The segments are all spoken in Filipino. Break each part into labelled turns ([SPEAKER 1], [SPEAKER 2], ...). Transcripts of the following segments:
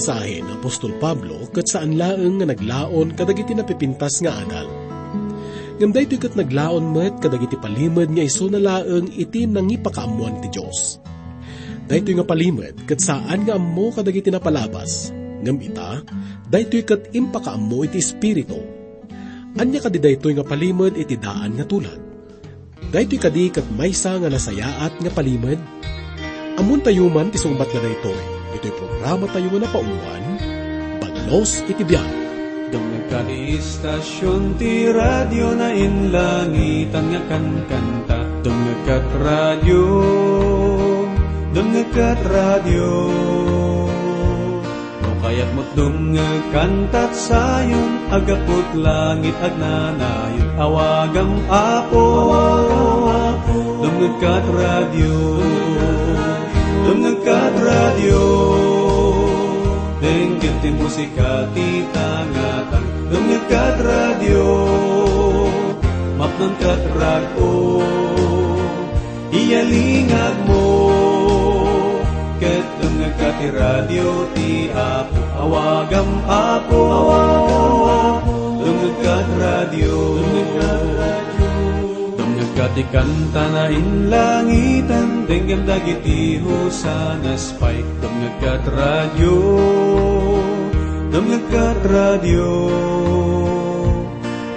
[SPEAKER 1] mensahe ng Apostol Pablo kat saan laeng nga naglaon kadagiti napipintas nga adal. Ngam daytoy kat naglaon met kadagiti palimod nga iso na laeng iti nangipakaamuan ti Dios. Daytoy nga palimod kat saan nga ammo kadagiti napalabas. Ngam ita, daytoy kat impakaammo iti espiritu. Anya kadi daytoy nga palimod iti daan nga tulad. Daytoy kadi kat maysa nga nasayaat nga palimod. Amun tayo man ti sungbat nga daytoy Ito'y programa tayo na paumuan, Bagnos Itibiyan.
[SPEAKER 2] Dong di istasyon ti radyo na inlangitan nga kankanta. Dong radyo, dong radyo. No kayat mo't dong kantat sayon, agapot langit ag nanayon, awagam apo, radyo. Dong radyo Denggit ti musika ti tangatan Dong radyo Mapnon kat rago Iyalingag mo. Ket dong ti radyo ti apo. Awagam apo. Dong radyo Dong radyo Katikanta na inlangitan Denggam dagiti husanas pay Dam nagkat radyo Dam nagkat radyo.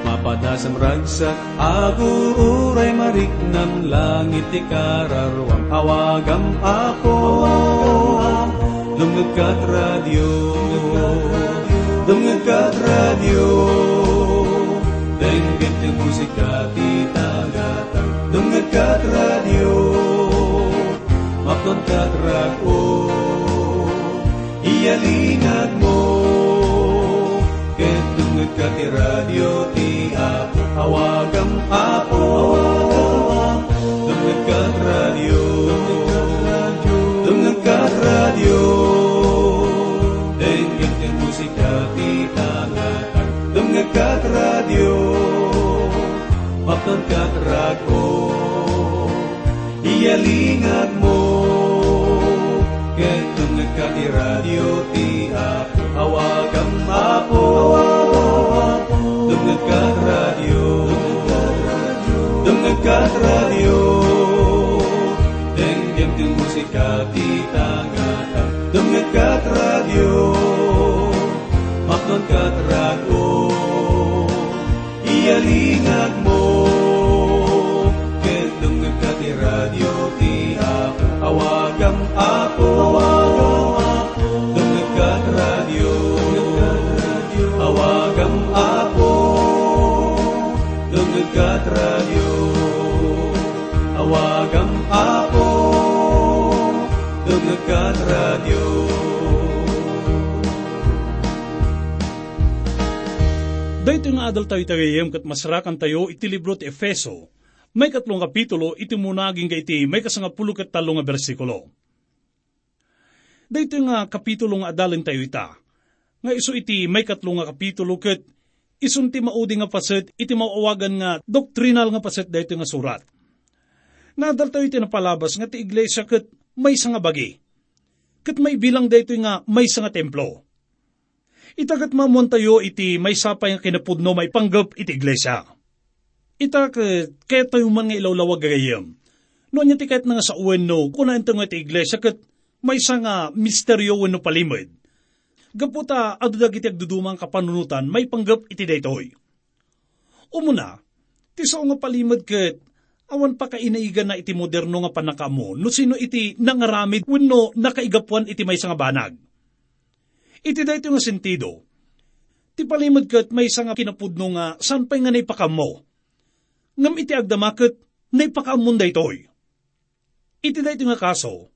[SPEAKER 2] Mapadasam ragsak Ago uray mariknam Langit ti kararwam Awagam ako. Dam nagkat radyo Dam nagkat radyo Denggam musika ti radio Mapnon kat rako Iyalingag mo Ket dungag kat radio Ti apo awagam apo Dungag kat radio Dungag kat radio Denggam ti musika ti tangatan Dungag kat radio Mapnon kat rako Iyalingag mo. Ketong nagkati radio ti apo Awagam apo radio. Dong nagkat radio. Denggam ti musika ti tangata. Dong nagkat radio. Maknon kat rago. Iyalingag mo
[SPEAKER 3] adal tayo tayo kat masarakan tayo iti libro ti Efeso, may katlong kapitulo, iti munaging ka iti may kasangapulo kat talo nga bersikulo. Dito nga kapitulo nga adalin tayo ita. Nga iso iti may katlong nga kapitulo kat isun ti maudi nga paset iti mauawagan nga doktrinal nga paset dito nga surat. Nadal tayo iti napalabas nga ti iglesia kat may nga bagi. Kat may bilang dito nga may nga templo. Itagat mamuan tayo iti may sapay nga kinapudno may panggap iti iglesia Ita ka, kaya tayo man nga ilawlawag gagayam. No niya ti kahit nga sa uwan no, kuna ito nga ti iglesia kat may isa nga misteryo no palimod. Gaputa, adudag iti agdudumang kapanunutan, may panggap iti daytoy. Umuna, ti sao nga palimod kat, awan pa kainaigan na iti moderno nga panakamo, no sino iti nangaramid, wenno nakaigapuan iti may nga banag. Iti dayto nga sentido, ti palimod kat may isa nga kinapudno nga, san pa nga naipakamo, ngam iti agdamakot, naipakamunday toy. Iti da iti nga kaso,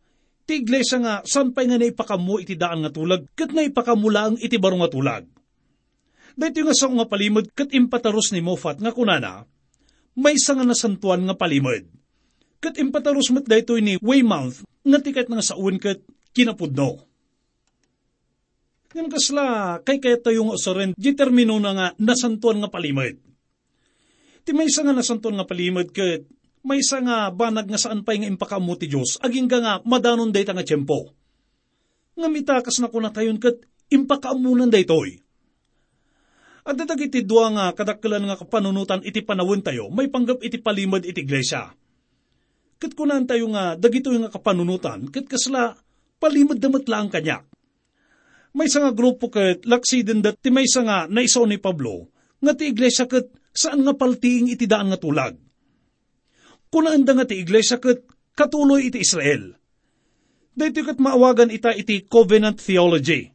[SPEAKER 3] ti iglesia nga sanpay nga naipakamu iti daan nga tulag, kat naipakamula ang iti baro nga tulag. Dito nga sa nga palimod, kat impataros ni Mofat nga kunana, may isa nga nasantuan nga palimod. Kat impataros mat dito ni Weymouth, nga tikat nga sa uwan kat kinapudno. Ngam kasla, kay kaya tayo nga usarin, di termino na nga nasantuan nga palimod. Ti may nga nasanton nga palimod ket may nga banag nga saan pay nga impakamu ti Diyos, aging nga madanon dayta nga tiyempo. Nga mitakas na kunatayon ket impakaamunan daytoy. At dadag iti dua nga kadakkelan nga kapanunutan iti panawin tayo, may panggap iti palimad iti iglesia. Kat kunan tayo nga, dagito nga kapanunutan, kat kasla palimad damat lang kanyak. May nga grupo kat laksiden dat ti may nga naisaw ni Pablo, nga ti iglesia kat saan nga paltiing iti daan nga tulag. Kunaan da nga ti iglesia kat katuloy iti Israel. Dito kat maawagan ita iti covenant theology.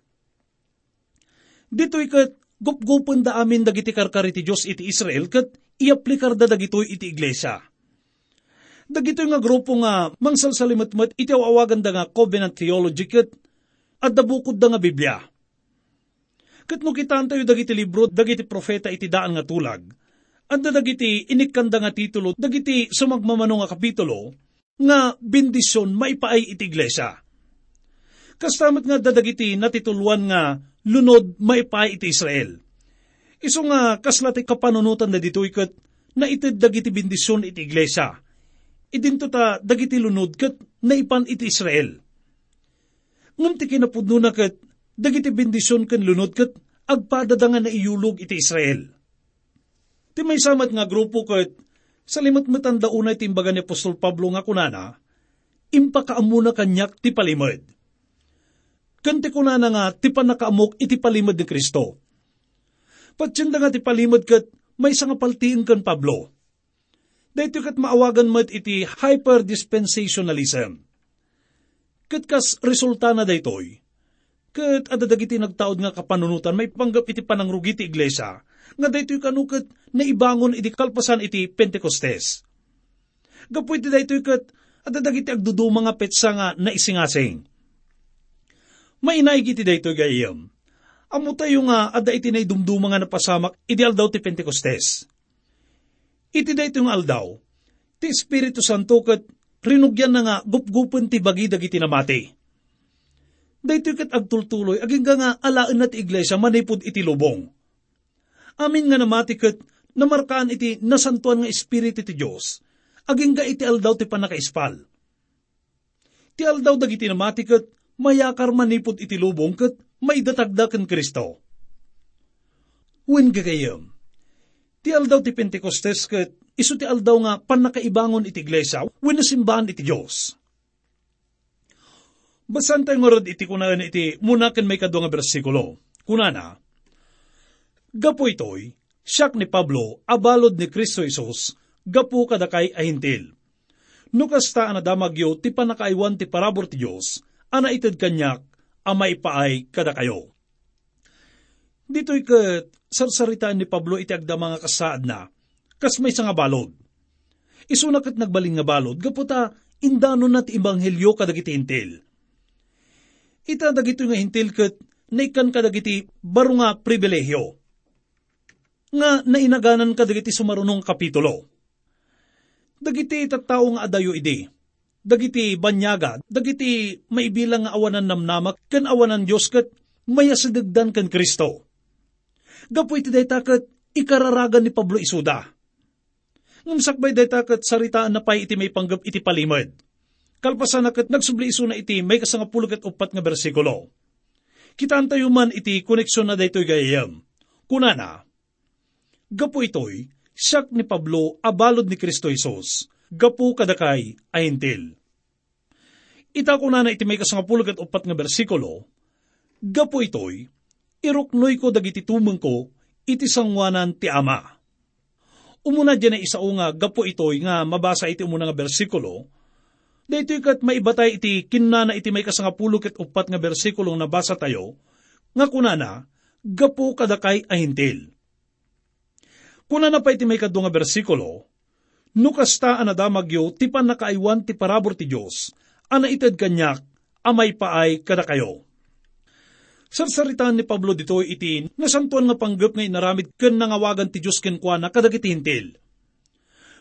[SPEAKER 3] Dito ikat gupgupon da amin dagiti karkari ti Diyos iti Israel kat iaplikar da dagitoy iti iglesia. Dagitoy nga grupo nga mangsalsalimatmat iti awagan da nga covenant theology kat at dabukod da nga Biblia. Kat no kitaan tayo dagiti libro, dagiti profeta iti daan nga tulag, at dagiti inikanda nga titulo, dagiti sumagmamano nga kapitulo, nga bendisyon maipaay iti iglesia. Kastamat nga dadagiti natituluan nga lunod maipay iti Israel. Iso nga kaslati kapanunutan na dito ikat na itid dagiti bendisyon iti iglesia. Idinto ta dagiti lunod kat naipan iti Israel. Ngam ti kinapudno na kat dagiti bendisyon kan lunod kat agpadada nga naiyulog iti Israel. Ti may samat nga grupo kat sa limat-matan daunay timbaga ni Apostol Pablo nga kunana, impakaamuna kanyak ti palimod Kanti ko na nga, ti panakaamok iti palimod ni Kristo. Patsyanda nga ti palimod kat may nga paltiin kan Pablo. Dahito kat maawagan mat iti hyper-dispensationalism. Kat kas resulta na daytoy. Kat adadagiti nagtaod nga kapanunutan may panggap iti panangrugi ti iglesia, nga daytoy kanukat na ibangon iti kalpasan iti Pentecostes. Gapu iti daytoy kat adadagiti agduduma nga petsa nga naisingasing Mainay giti dayto gayam. Amo tayo nga ada iti nay dumduma nga napasamak ideal daw ti Pentecostes. Iti dayto nga aldaw, ti Espiritu Santo kat rinugyan na nga gupgupan ti bagi dagiti namati. Dayto kat agtultuloy aging nga alaan na ti iglesia manipod iti lubong. Amin nga namati kat namarkaan iti nasantuan nga Espiritu ti Diyos, aging ga iti aldaw ti panakaispal. Ti aldaw dagiti namati kat mayakar manipod iti lubong kat may datagdakan Kristo. Wen gagayam, ti aldaw ti Pentecostes kat iso ti aldaw nga panakaibangon iti iglesia wen simbahan iti Diyos. Basan tayo nga iti kunaan iti munakan may kadwa nga bersikulo. Kunana, Gapo itoy, siyak ni Pablo, abalod ni Kristo Isos, gapo kadakay ahintil. Nukasta anadamagyo ti panakaiwan ti parabor ti Diyos, ana itad kanyak, amay paay kada kayo. Dito'y kat sarsaritaan ni Pablo iti agda mga kasaad na, kas may nga balod. Isunak at nagbaling nga balod, gaputa indano nat ibanghelyo kadagiti intil. Ita dagito nga hintil kat naikan kadagiti baro nga pribilehyo. Nga nainaganan kadagiti sumarunong kapitulo. Dagiti tattao nga adayo idi dagiti banyaga, dagiti maibilang nga awanan namnamak, kan awanan Diyos kat mayasadagdan kan Kristo. Gapo iti dayta kat ikararagan ni Pablo Isuda. Ngumsakbay dayta kat saritaan na pay iti may panggap iti palimod. Kalpasan na kat nagsubli iso na iti may kasangapulog at upat nga bersikulo. Kitaan tayo man iti koneksyon na daytoy gayam. Kunana, gapo itoy, siyak ni Pablo abalod ni Kristo Isos gapu kadakay ahintil. Ita ko na na iti may kasangapulag at upat nga bersikulo, gapu itoy, iruknoy ko dagiti tumeng ko, iti sangwanan ti ama. Umuna dyan na isao nga gapo itoy nga mabasa iti umuna nga bersikulo, daytoy kat maibatay iti kinana iti may kasangapulog at upat nga bersikulong nabasa tayo, nga kunana, gapo kadakay ahintil. Kunana pa iti may kadwa nga bersikulo, Nukasta anadamagyo ti panakaiwan ti parabor ti Diyos, ana ited kanyak, amay paay kada kayo. Sarsaritaan ni Pablo dito iti nasantuan nga panggap nga inaramid ken nangawagan ti Diyos ken kwa na kadagiti hintil.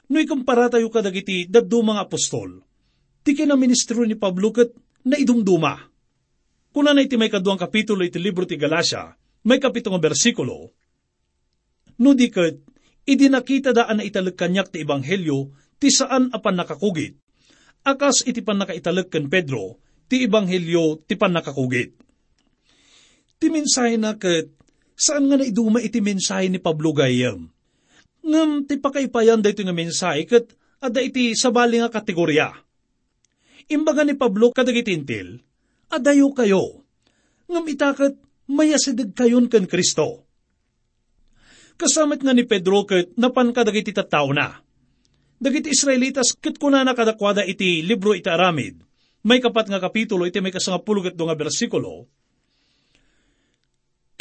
[SPEAKER 3] No ikumpara tayo kadagiti daddo mga apostol, ti kina ministro ni Pablo ket na idumduma. Kuna na iti may kaduang kapitulo iti libro ti Galacia, may kapitong bersikulo, no di ket idinakita daan na italag kanyak ti ebanghelyo ti saan apan nakakugit. Akas iti pan nakaitalag kan Pedro, ti ebanghelyo ti pan nakakugit. Ti mensahe na kat, saan nga na iduma iti mensahe ni Pablo gayam? Ngam ti pakaipayan dito nga mensahe kat ada iti sabali nga kategorya. Imbaga ni Pablo kadagitintil, adayo kayo. Ngam itakat mayasidag kayon kan Kristo. Kasamit nga ni Pedro kat napan kadagiti tattao na. Dagiti Israelitas kit kuna na kadakwada iti libro iti aramid. May kapat nga kapitulo iti may kasangapulog at nga bersikulo.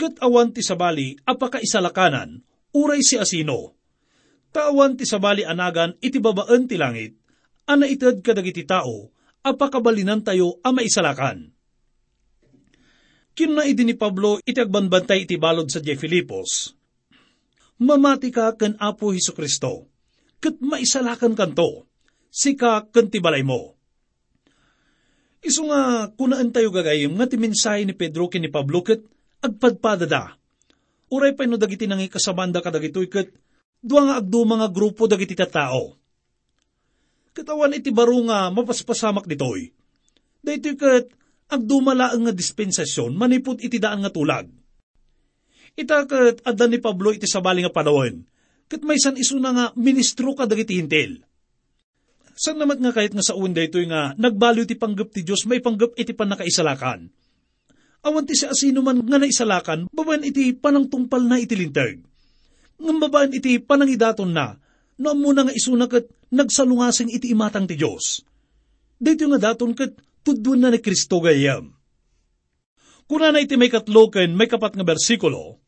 [SPEAKER 3] Kat awan ti sabali apaka isalakanan, uray si asino. Tawan ti sabali anagan iti babaan ti langit, ana itad kadagiti tao, apakabalinan tayo ama isalakan. Kinuna idi ni Pablo iti agbanbantay iti balod sa Diya Filipos. Mamati ka kan Apo Heso Kristo, kat maisalakan kanto, sika kan tibalay mo. Iso nga, kunaan tayo gagayim nga ti mensahe ni Pedro kini Pablo kat agpadpadada. Uray pa no dagiti nangi kasabanda kadagitoy kat duwa nga agdo mga grupo dagiti tao. Katawan iti baro nga mapaspasamak ditoy. Daytoy kat agdumalaang nga dispensasyon manipod iti daan nga tulag. Ita kat adda ni Pablo iti sabali nga panawon. Kat may san iso na nga ministro ka dagiti hintil. San namat nga kahit nga sa uwan daytoy nga nagbaliw ti panggap ti Diyos may panggap iti panakaisalakan. Awan ti si asino man nga naisalakan, babayan iti panangtungpal na iti lintag. Ngam babaan iti panangidaton na, no muna nga isunak at nagsalungasing iti imatang ti Diyos. Dito nga daton kat tudwan na ni Kristo gayam. Kuna na iti may katloken, may kapat nga bersikulo,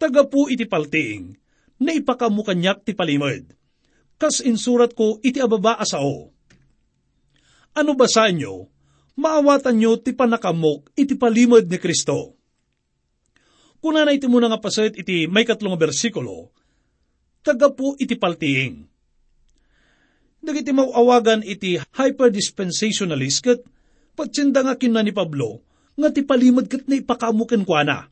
[SPEAKER 3] taga po iti paltiing, na ipakamukanyak ti palimod. Kas insurat ko iti ababa asao. Ano ba sa inyo? Maawatan nyo ti panakamok iti palimod ni Kristo. Kuna na iti muna nga pasit iti may katlong bersikulo, taga po iti paltiing. Dagiti mauawagan iti hyperdispensationalist kat patsinda nga kinna ni Pablo nga ti palimod kat na ipakamukin kwa na.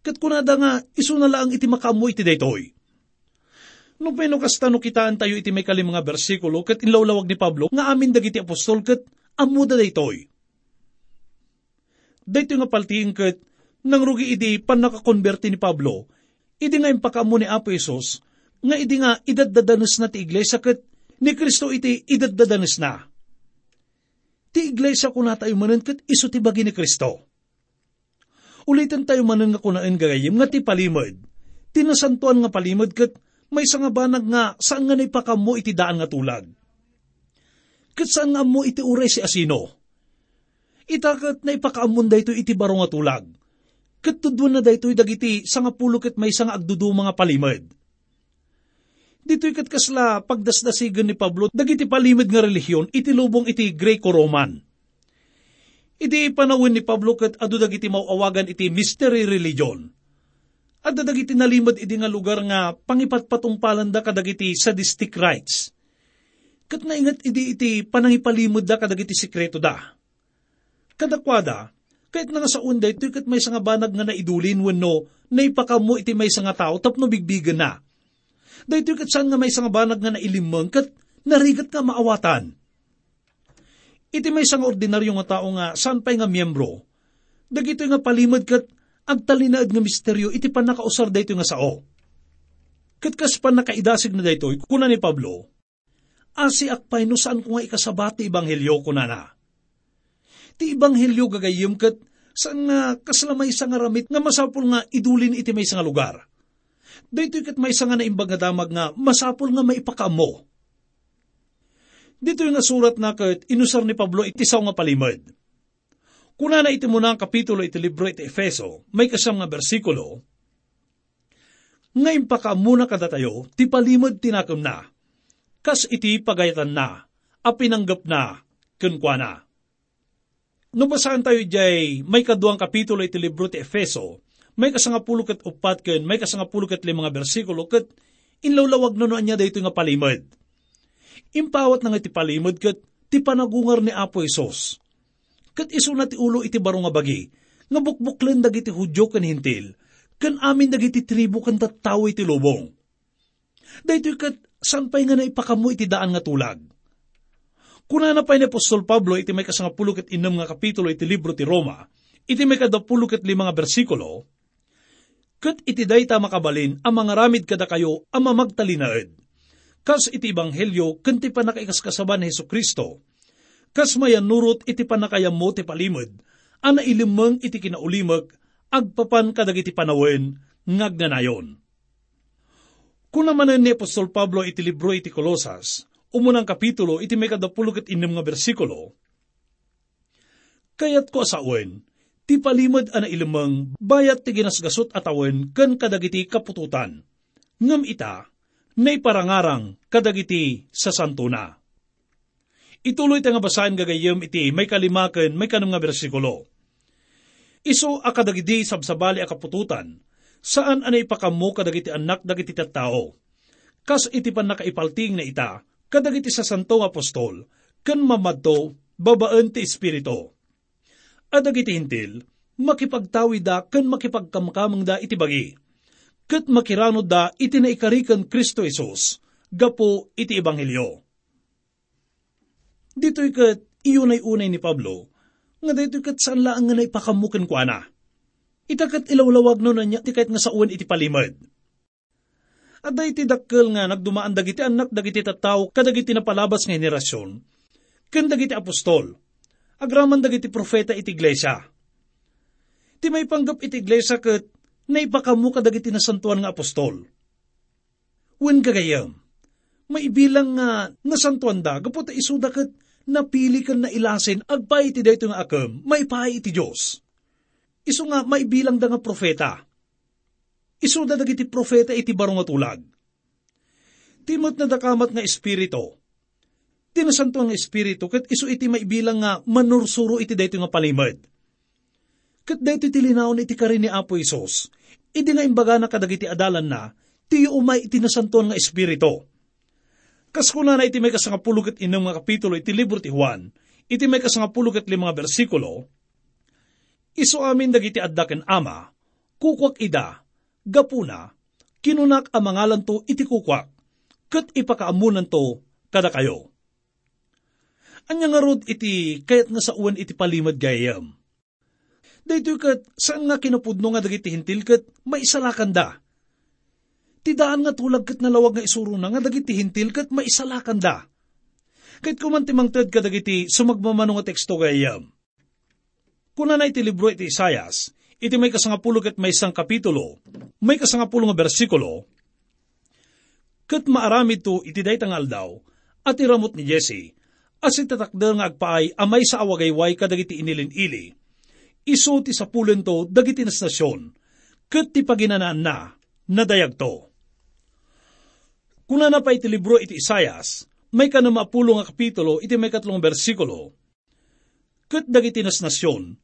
[SPEAKER 3] Kat kunada nga iso na lang iti makamu iti daytoy. Nung pinukasta no kitaan tayo iti may kalim mga bersikulo kat inlawlawag ni Pablo nga amin dagiti apostol kat amuda daytoy. Daytoy nga paltiing kat nang rugi idi pan nakakonverti ni Pablo, idi nga impakamu ni Apo Isos, nga idi nga idaddadanas na ti iglesia kat ni Kristo iti idaddadanas na. Ti iglesia kuna tayo manan kat iso ti bagi ni Kristo. Ulitin tayo manan nga kunaan gagayim nga ti palimod. Tinasantuan nga palimod kat may nga banag nga saan nga naipakamo iti daan nga tulag. Kat saan nga mo iti uray si asino? Itakat na ipakaamon dayto iti baro nga tulag. Kat tudwan na dayto dagiti sa nga pulo kat may nga agdudu mga palimod. Dito'y kat kasla pagdasdasigan ni Pablo, dagiti palimod nga relihiyon, iti lubong iti Greco-Roman. Iti panawin ni Pablo kat adu dagiti mauawagan iti mystery religion at dadagiti nalimad iti nga lugar nga pangipatpatungpalan da kadagiti sadistic rights. Kat naingat iti iti panangipalimod da kadagiti sikreto da. Kadakwada, kahit nga sa unday, ito kat may nga banag nga naidulin wano na ipakamo iti may nga tao tapno bigbigan na. Dahito kat saan nga may nga banag nga nailimang kat narigat nga maawatan. Iti may nga ordinaryo nga tao nga saan pa'y nga miyembro, dagito nga palimod kat agtalinaad nga misteryo iti pa nakausar dayto nga sao. Katkas pa nakaidasig na dayto, kuna ni Pablo, asi akpay no saan ko nga ikasabati ibanghelyo kuna na. Ti ibanghelyo gagayim kat saan nga kaslamay sa nga ramit nga masapul nga idulin iti may nga lugar. Dayto kat may nga naimbag nga damag nga masapul nga maipakamo. Dito yung nga surat na kat inusar ni Pablo iti saw nga palimod Kuna na iti muna ang kapitulo iti libro iti Efeso, may kasam nga bersikulo, Ngayon pa ka muna kadatayo, ti palimod tinakam na, kas iti pagayatan na, a pinanggap na, kunkwa na. Nubasaan tayo jay, may kaduang kapitulo iti libro iti Efeso, may kasangapulo kat upat ken, may kasangapulo kat limang bersikulo kat, inlawlawag noan niya dito nga palimod. Impawat na nga iti palimod kat, ti panagungar ni Apo Isos kat iso na ti ulo iti baro nga bagi, nga bukbuklen dagiti hudyo kan hintil, kan amin dagiti tribo kan tattaw iti lubong. Dahito kat sanpay nga na ipakamo iti daan nga tulag. Kuna na pa ni Apostol Pablo iti may kasangapulo kat inam nga kapitulo iti libro ti Roma, iti may kadapulo ket limang bersikulo, ket iti dayta makabalin ang mga ramid kada kayo ang mamagtalinaed. Kas iti ebanghelyo ken ti panakaikaskasaban ni Heso Kristo. Kas mayan nurot iti panakayam mo ti palimod, ana ilimeng iti kinaulimag, agpapan kadagiti panawen, ngagnanayon. Kung naman ni Apostol Pablo iti libro iti Kolosas, umunang kapitulo iti may kadapulo ket inem nga bersikulo, Kayat ko asawen, ti palimod ana ilimang bayat ti ginasgasot atawen ken kadagiti kapututan. Ngem ita, nay parangarang kadagiti sa santuna. Ituloy nga basahin gagayem iti may kalimaken may kanang nga bersikulo. Iso akadagiti sabsabali a kapututan, saan anay pakamu kadagiti anak dagiti tattao. Kas iti pan nakaipalting na ita, kadagiti sa santong apostol, kan mamadto, babaan ti espiritu. Adagiti hintil, makipagtawi da kan makipagkamkamang da iti bagi. Kat makiranod da iti naikarikan Kristo Isos, gapo iti ebanghelyo. Dito'y kat iyunay-unay ni Pablo, nga dito'y kat saan laang nga naipakamukin ko ana. Itakat ilawlawag no na niya ti nga sa uwan iti palimad. At iti dakkel nga nagdumaan dagiti anak dagiti tattaw kadagiti napalabas nga henerasyon, ken dagiti apostol, agraman dagiti profeta iti iglesia. Ti may panggap iti iglesia ket naipakamu kadagiti nasantuan nga apostol. Wen kagayam, may bilang nga nasantuan da, kapot isuda ket napili kan na ilasin, agpay iti dayto nga akam, may pahay iti Diyos. Isu nga may bilang da nga profeta. Isu da dagiti profeta iti barong nga tulag. Timot na dakamat nga espirito. Tinasanto nga espiritu, kat isu iti may bilang nga manursuro iti dayto nga palimad. Kat dayto iti linawon iti karin ni Apo Isos, iti nga imbaga na kadagiti adalan na, tiyo umay iti nasantuan nga espiritu. Kas kuna na iti may kasangapulog at inang mga kapitulo iti libro ti Juan, iti may kasangapulog at limang bersikulo, Iso amin dagiti addaken ama, kukwak ida, gapuna, kinunak ang mangalan to iti kukwak, kat ipakaamunan to kada kayo. Anya nga iti kayat nga sa uwan iti palimad gayam. Daytoy kat saan nga kinapudno nga dagiti hintil kat maisalakan da. Tidaan nga tulag kat nalawag nga isuro na nga dagiti hintil kat maisalakan da. Kahit kumantimang tad ka dagiti sumagmamano nga teksto gayam Kuna na iti libro iti Isayas, iti may kasangapulog at may isang kapitulo, may kasangapulong nga bersikulo, Kat maaramid to iti daytang aldaw, at iramot ni Jesse, as itatakder nga agpaay amay sa awagayway kadagiti inilin-ili, iso ti sapulen to dagiti nastasyon, kat ti paginanaan na, nadayag to. Kuna na pa iti libro iti Isayas, may kanamapulo nga kapitulo iti may katlong bersikulo, kat dagiti nasnasyon,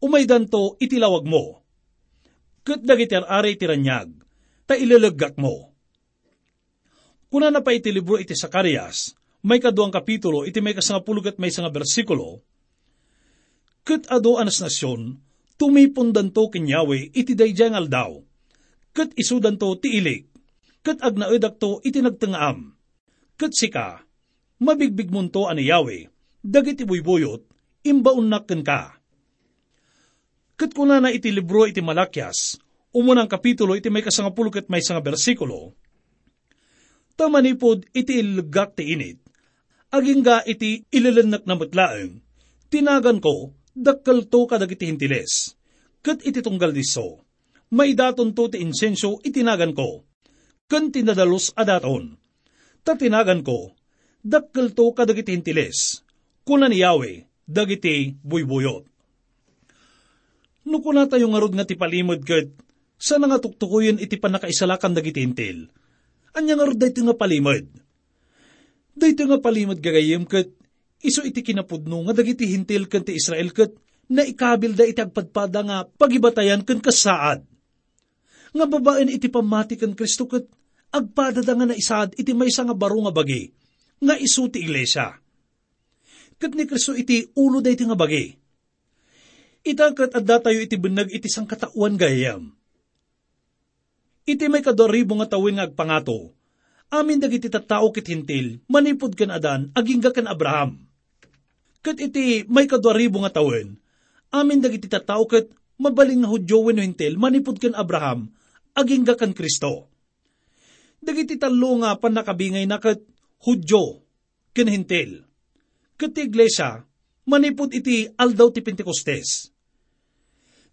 [SPEAKER 3] umaydan to itilawag mo. Kat dagiti ari tiranyag, ta ilalagak mo. Kuna na pa iti libro iti Sakarias, may kaduang kapitulo iti may kasangapulog at may sanga bersikulo, Kat ado anas nasyon, tumipundan to kinyawe iti dayjang aldaw, kat isudan to ti ilik, kat agnaedak to iti nagtangam, kat sika, mabigbig munto ani yawe, dagiti buybuyot, imbaun nakken ka Kat kuna na iti libro iti Malakyas, umunang kapitulo iti may kasangapulo kat may sanga bersikulo, tamanipod iti ilgak ti init, aging ga iti ililanak na matlaeng, tinagan ko, dakkal to kadagiti hintiles, kat iti tunggal diso, may daton to ti insensyo itinagan ko, kan tinadalos adaton, ta tinagan ko, dakkal to kadagiti hintiles, kuna ni Yahweh, dagiti buybuyot. Nuko na tayo nga nga ti palimod kat, sana nga tuktukuyin iti panakaisalakan dagiti intil. Anya nga rod dayto nga palimod. Dayto nga palimod gagayim kat, iso iti kinapudno nga dagiti hintil kan ti Israel kat, na ikabil da iti agpadpada nga pagibatayan kan kasaad. Nga babaen iti pamati kan Kristo kat, agpada da nga na isaad iti may nga baro nga bagi, nga isu ti iglesia. Kat ni Kristo iti ulo da iti nga bagi Itakat adda tayo iti benag iti sang katauan gayam. Iti may kadoribo nga tawin nga agpangato. Amin dagiti tattao kit hintil, manipod kan adan, agingga kan Abraham. Kat iti may kadwaribo nga tawin, amin dagiti tataw ket mabaling nga Hudyo wenno hintel manipud ken Abraham aging kan Kristo. Dagiti talo nga panakabingay na ket Hudyo ken hintel. Ket iglesia manipud iti aldaw ti Pentecostes.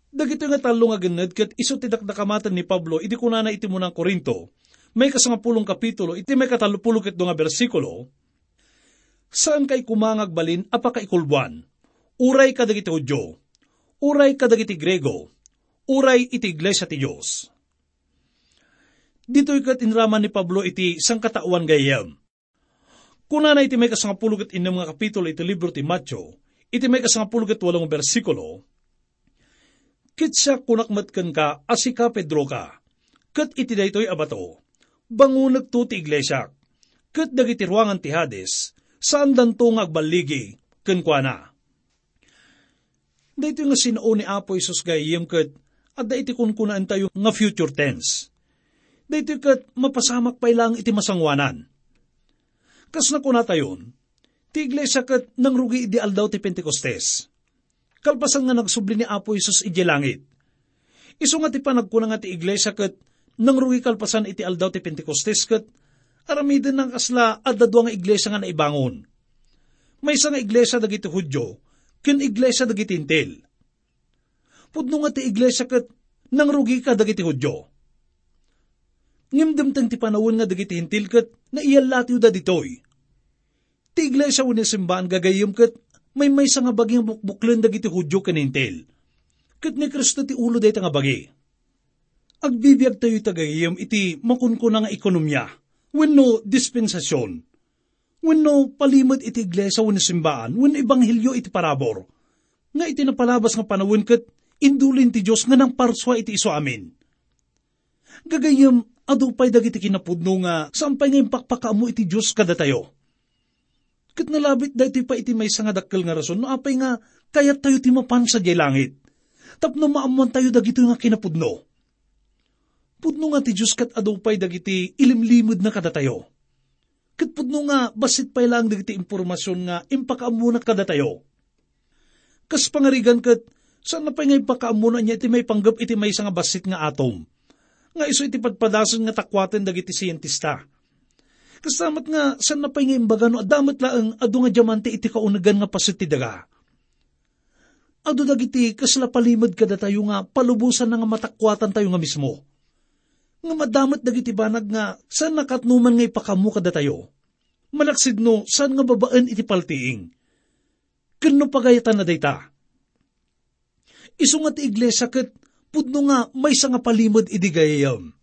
[SPEAKER 3] Dagito nga talo nga ganad ket iso ti dakdakamatan ni Pablo iti kunana iti munang Korinto may kasangapulong kapitulo iti may katalupulong ket nga bersikulo saan kay kumangag balin apaka ikulbuan uray kadagiti Hudyo uray kadagiti Grego, uray iti iglesia ti Diyos. Dito ikat inraman ni Pablo iti sang katawan gayam. Kuna na iti may kasangapulog at inyong mga kapitulo iti libro ti Matyo, iti may kasangapulog at walong bersikulo, Kitsa kunakmat kan ka, asika Pedro ka, kat iti daytoy abato, bangunag to ti iglesia, kat dagiti ruangan ti Hades, saan danto nga agbaligi, kan kwa na. Dito nga sinao ni Apo Isos gayem kat at daiti kun kunaan tayo nga future tense. Dito kat mapasamak pa ilang iti masangwanan. Kas na kuna tayon, ti iglesia kat nang rugi idi aldaw ti Pentecostes. Kalpasan nga nagsubli ni Apo Isos iti langit. Iso nga ti panagkuna nga ti iglesia kat nang rugi kalpasan iti aldaw ti Pentecostes kat aramidin ng kasla at dadwa nga iglesia nga naibangon. May isa nga iglesia dagiti Hudyo, ken iglesia dagiti intel. Pudno nga ti iglesia kat nang rugi ka dagiti hudyo. Ngimdam ti panawon nga dagiti intil kat na iyalatiw da ditoy. Ti iglesia wani simbahan gagayom kat may may nga baging bukbuklan dagiti hudyo ken intel. Kat ni Kristo ti ulo day nga bagi. Agbibiyag tayo tagayom iti makunkuna nga ekonomiya, wenno dispensasyon, Wenno palimod iti iglesia wenno simbaan, wenno ibanghilyo iti parabor. Nga iti napalabas nga panawin kat indulin ti Diyos nga nang parswa iti iso amin. Gagayam, adupay dagiti kinapudno nga sampay nga impakpakamo iti Diyos kada tayo. Kat nalabit dahito pa iti may nga dakkel nga rason, no apay nga kayat tayo ti mapan sa langit. Tapno maamuan tayo dagito nga kinapudno. Pudno nga ti Diyos kat adupay dagiti ilimlimod na kada tayo Kat pudno nga, basit pa lang dagiti impormasyon nga impakaamuna kada tayo. Kas pangarigan kat, saan na pa nga impakaamuna niya iti may panggap iti may nga basit nga atom. Nga iso iti padpadasan nga takwaten dagiti siyentista. Kasamat nga, saan na pa nga imbaga no, adamat laang adu nga diamante iti kaunagan nga pasit ti daga. Ado dagiti kasla palimod kada tayo nga palubusan nga matakwatan tayo nga mismo nga madamat dagiti banag nga saan nakatnuman nga ipakamu kada tayo. Malaksid no, saan nga babaan iti paltiing. Kano pagayatan na dayta. Iso nga ti iglesia kat pudno nga may nga palimod idigayayam.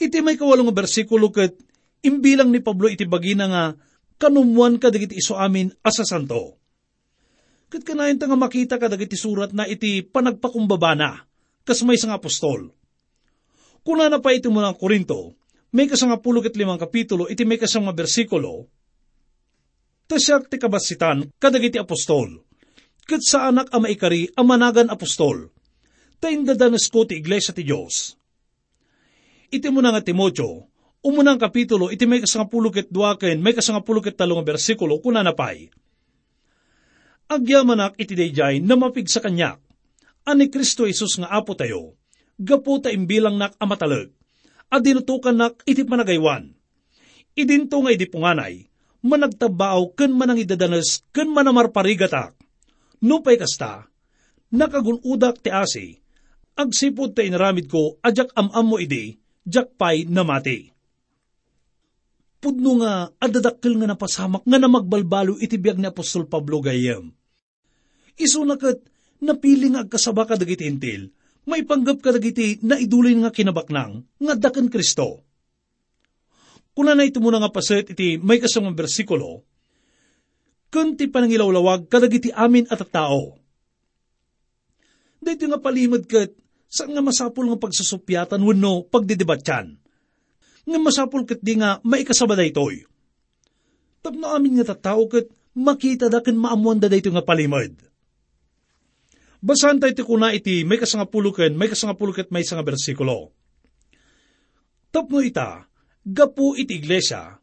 [SPEAKER 3] Iti may kawalong bersikulo kat imbilang ni Pablo iti bagina nga kanumuan ka dagiti iso amin asa santo. Kat kanayon ta nga makita ka dagiti surat na iti panagpakumbabana kas may sang apostol Kuna na pa iti mo ng Korinto, may kasanga pulukit limang kapitulo, iti may kasanga bersikulo, tasyak ti kabasitan kadagiti apostol, kat sa anak ama ikari amanagan apostol, ta indadanas ko ti iglesia ti Diyos. Iti mo nga Timotyo, umunang kapitulo, iti may kasanga pulukit duwaken, may kasanga pulukit talong bersikulo, kuna na pa'y. Agyamanak iti dayjay na mapig sa kanyak, ani Kristo Isus nga apo tayo, gapu ta imbilang nak amatalag, at dinutukan nak iti panagaywan. Idinto nga idi punganay, managtabao ken manang idadanas ken manamarparigatak. Nupay kasta, nakagunudak ti asi, agsipod ta inaramid ko ajak amam mo idi, jakpay na mati. Pudno nga adadakkel nga napasamak nga na magbalbalo iti biyag ni Apostol Pablo gayem. Iso nakat napili nga agkasaba ka dagiti intil, may panggap ka dagiti na idulin nga kinabaknang nga daken Kristo. Kuna na ito muna nga paset iti may kasamang bersikulo, kunti panangilawlawag kadagiti amin at tao. Dito nga palimod kat saan nga masapul nga pagsusupyatan wano pagdidebatyan. Nga masapul kat di nga maikasaba da itoy. Tapno amin nga tatao kat makita da kan maamuan da dito nga palimod Basahan tayo kuna iti may kasangapulukan, may kasangapulukat may nga bersikulo. Tapno ita, gapu iti iglesia,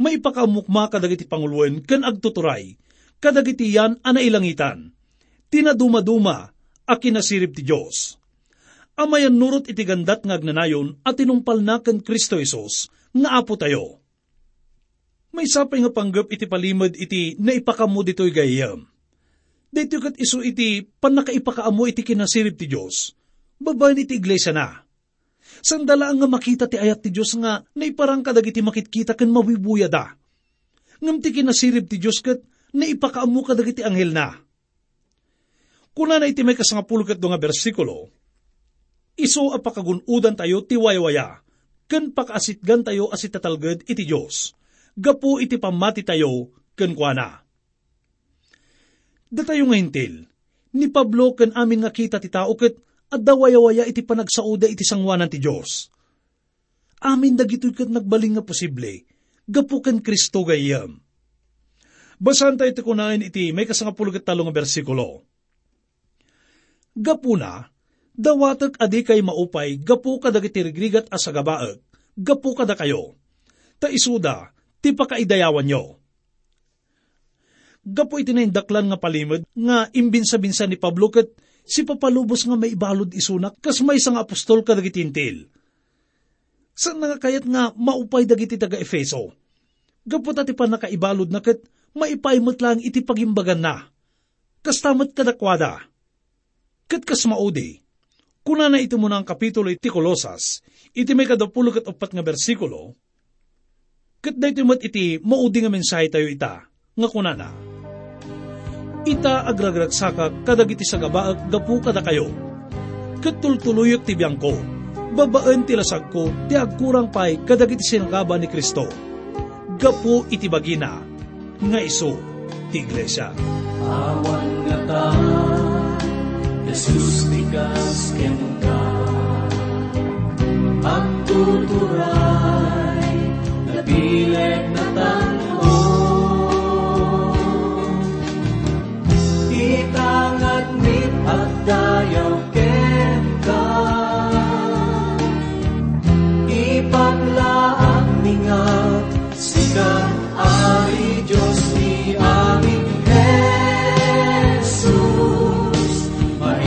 [SPEAKER 3] may pakamukma kadagiti panguluan kan agtuturay, kadagiti yan ana ilangitan. tinaduma-duma, a kinasirip ti Diyos. Amayan nurot iti gandat nga agnanayon at tinumpal na kan Kristo Isos, nga apo tayo. May sapay nga panggap iti palimod iti naipakamu dito'y gayam. Dito kat iso iti panakaipakaamo iti kinasirip ti Diyos. Babayan iti iglesia na. Sandala nga makita ti ayat ti Diyos nga naiparang kadag iti makitkita kan mawibuya da. Ngam ti kinasirip ti Diyos kat naipakaamo kadag iti anghel na. Kuna na iti may kasangapulkat nga bersikulo, iso apakagunudan tayo ti waywaya, ken pakasitgan tayo asit tatalged iti Diyos, gapu iti pamati tayo ken kuana. Datayo nga hintil, ni Pablo ken amin nga kita ti tao ket adda wayawaya iti panagsauda iti sangwanan ti Diyos. Amin dagitoy ket nagbaling nga posible, gapu ken Kristo gayam. Basan tayo iti kunain iti may kasangapulgat talo nga bersikulo Gapuna, dawatek adi kay maupay, gapu kada gitirigrigat as agabaek, gapu kada kayo. Ta isuda, ti pakaidayawan nyo. Gapu itinaindaklan nga palimod, nga imbinsa-binsa ni Pablo kat si papalubos nga may ibalod isunak, kas may isang apostol kadagitintil. Saan nga kayat nga maupay dagiti taga Efeso? Gapu ti pa nakaibalod na kat maipaimot lang iti pagimbagan na. Kastamat kadakwada Kat kas maudi, kuna na iti mo ang kapitulo iti Kolosas, iti may kadapulo kat upat nga bersikulo, kat da iti mat iti maudi nga mensahe tayo ita, nga kuna na. Ita agragragsaka kadag iti sa gabaak gapu kada kayo, kat tultuluyot ti biyangko, babaan ti lasag ko, ti agkurang pay kadag iti sinagaba ni Kristo. Gapu iti bagina, nga iso ti iglesia.
[SPEAKER 2] Awan nga ta Jesus tikas ken ka Ang tuturay Nabileg na tango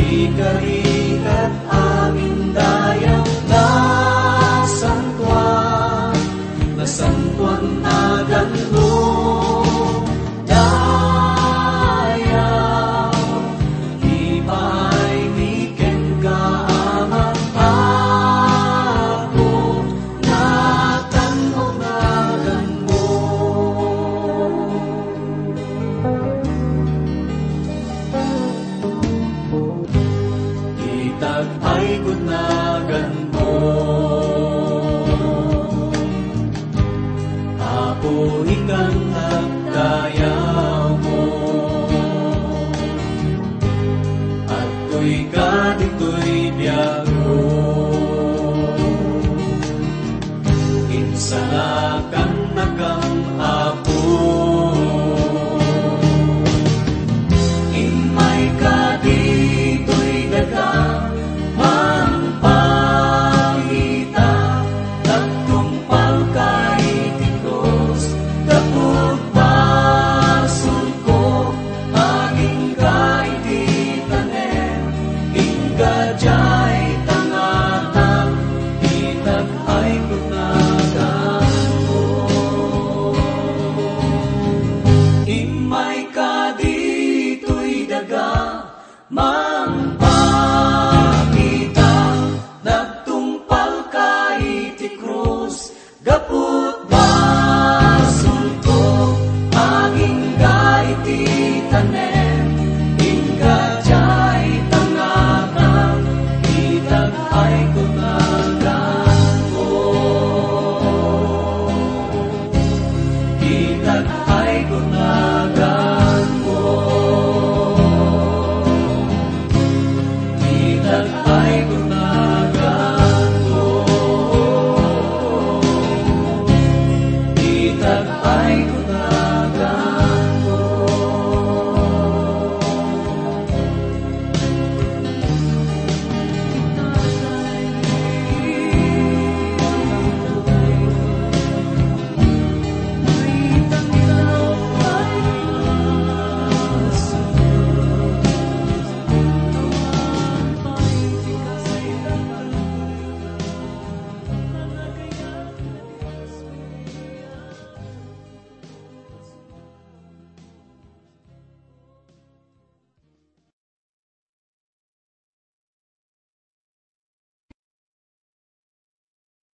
[SPEAKER 2] Marie, Marie. kalangitan ay
[SPEAKER 4] tumagal.